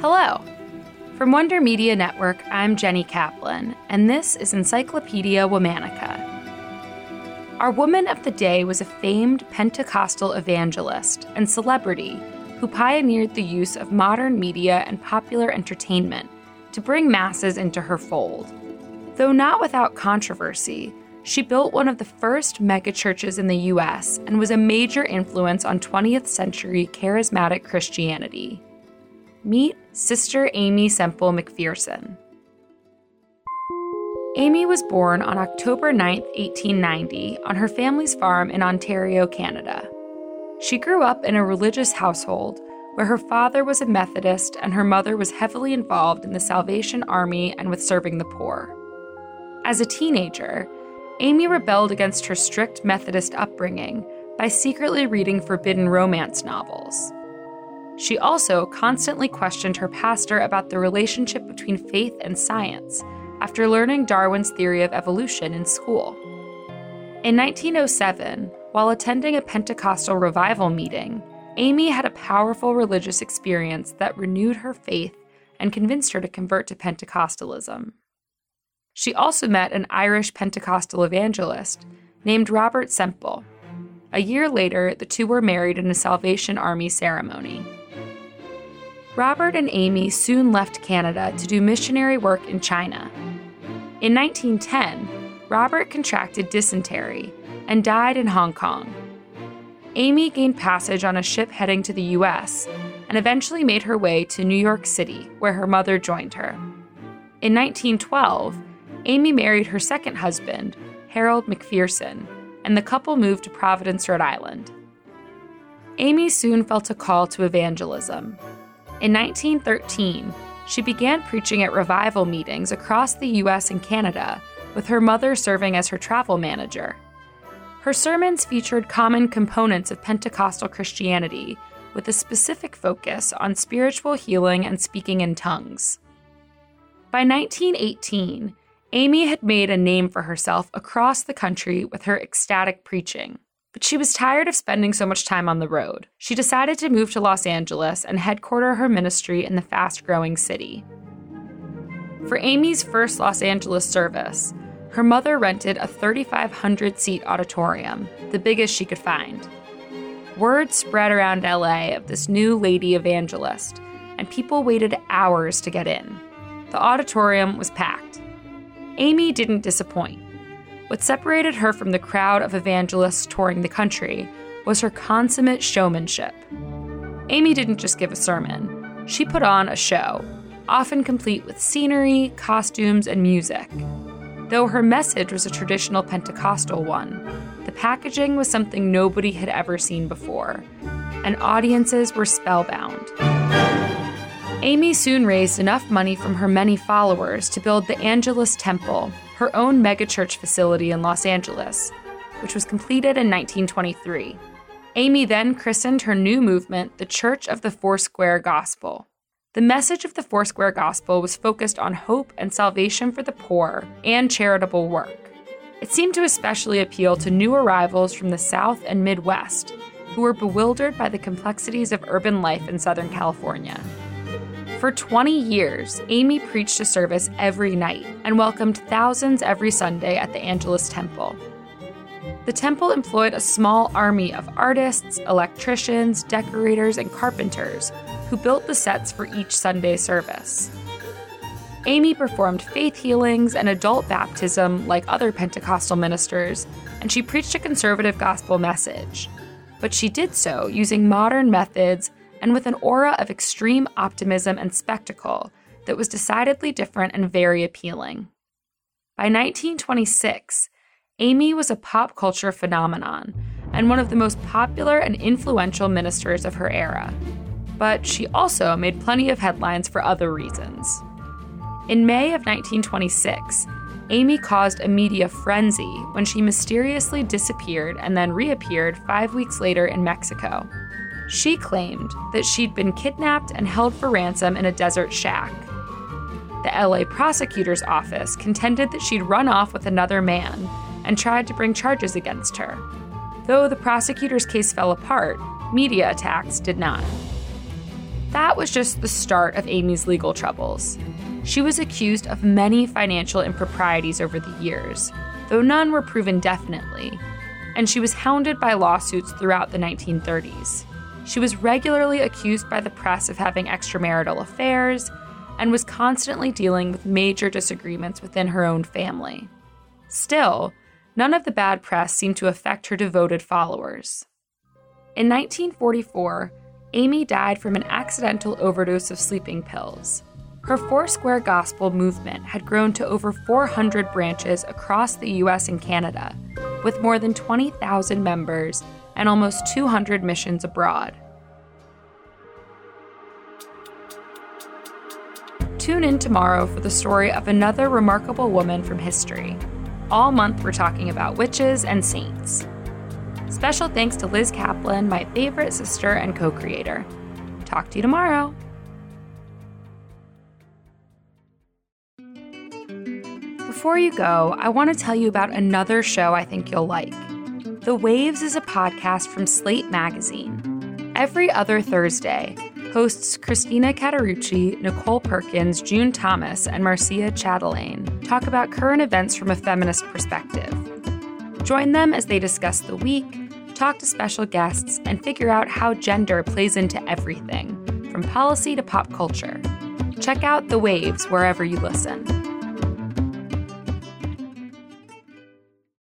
Hello. From Wonder Media Network, I'm Jenny Kaplan, and this is Encyclopedia Womannica. Our woman of the day was a famed Pentecostal evangelist and celebrity who pioneered the use of modern media and popular entertainment to bring masses into her fold. Though not without controversy, she built one of the first megachurches in the US and was a major influence on 20th century charismatic Christianity. Meet Sister Aimee Semple McPherson. Aimee was born on October 9, 1890, on her family's farm in Ontario, Canada. She grew up in a religious household where her father was a Methodist and her mother was heavily involved in the Salvation Army and with serving the poor. As a teenager, Aimee rebelled against her strict Methodist upbringing by secretly reading forbidden romance novels. She also constantly questioned her pastor about the relationship between faith and science after learning Darwin's theory of evolution in school. In 1907, while attending a Pentecostal revival meeting, Aimee had a powerful religious experience that renewed her faith and convinced her to convert to Pentecostalism. She also met an Irish Pentecostal evangelist named Robert Semple. A year later, the two were married in a Salvation Army ceremony. Robert and Aimee soon left Canada to do missionary work in China. In 1910, Robert contracted dysentery and died in Hong Kong. Aimee gained passage on a ship heading to the US and eventually made her way to New York City, where her mother joined her. In 1912, Aimee married her second husband, Harold McPherson, and the couple moved to Providence, Rhode Island. Aimee soon felt a call to evangelism. In 1913, she began preaching at revival meetings across the US and Canada, with her mother serving as her travel manager. Her sermons featured common components of Pentecostal Christianity, with a specific focus on spiritual healing and speaking in tongues. By 1918, Aimee had made a name for herself across the country with her ecstatic preaching. But she was tired of spending so much time on the road. She decided to move to Los Angeles and headquarter her ministry in the fast growing city. For Aimee's first Los Angeles service, her mother rented a 3,500 seat auditorium, the biggest she could find. Word spread around LA of this new lady evangelist, and people waited hours to get in. The auditorium was packed. Aimee didn't disappoint. What separated her from the crowd of evangelists touring the country was her consummate showmanship. Aimee didn't just give a sermon, she put on a show, often complete with scenery, costumes, and music. Though her message was a traditional Pentecostal one, the packaging was something nobody had ever seen before, and audiences were spellbound. Aimee soon raised enough money from her many followers to build the Angelus Temple, her own megachurch facility in Los Angeles, which was completed in 1923. Aimee then christened her new movement the Church of the Foursquare Gospel. The message of the Foursquare Gospel was focused on hope and salvation for the poor and charitable work. It seemed to especially appeal to new arrivals from the South and Midwest who were bewildered by the complexities of urban life in Southern California. For 20 years, Aimee preached a service every night and welcomed thousands every Sunday at the Angelus Temple. The temple employed a small army of artists, electricians, decorators, and carpenters who built the sets for each Sunday service. Aimee performed faith healings and adult baptism like other Pentecostal ministers, and she preached a conservative gospel message. But she did so using modern methods and with an aura of extreme optimism and spectacle that was decidedly different and very appealing. By 1926, Aimee was a pop culture phenomenon and one of the most popular and influential ministers of her era. But she also made plenty of headlines for other reasons. In May of 1926, Aimee caused a media frenzy when she mysteriously disappeared and then reappeared five weeks later in Mexico. She claimed that she'd been kidnapped and held for ransom in a desert shack. The LA prosecutor's office contended that she'd run off with another man and tried to bring charges against her. Though the prosecutor's case fell apart, media attacks did not. That was just the start of Aimee's legal troubles. She was accused of many financial improprieties over the years, though none were proven definitely, and she was hounded by lawsuits throughout the 1930s. She was regularly accused by the press of having extramarital affairs and was constantly dealing with major disagreements within her own family. Still, none of the bad press seemed to affect her devoted followers. In 1944, Aimee died from an accidental overdose of sleeping pills. Her Foursquare Gospel movement had grown to over 400 branches across the US and Canada, with more than 20,000 members and almost 200 missions abroad. Tune in tomorrow for the story of another remarkable woman from history. All month, we're talking about witches and saints. Special thanks to Liz Kaplan, my favorite sister and co creator. Talk to you tomorrow. Before you go, I want to tell you about another show I think you'll like. The Waves is a podcast from Slate Magazine. Every other Thursday, hosts Christina Cauterucci, Nicole Perkins, June Thomas, and Marcia Chatelain talk about current events from a feminist perspective. Join them as they discuss the week, talk to special guests, and figure out how gender plays into everything, from policy to pop culture. Check out The Waves wherever you listen.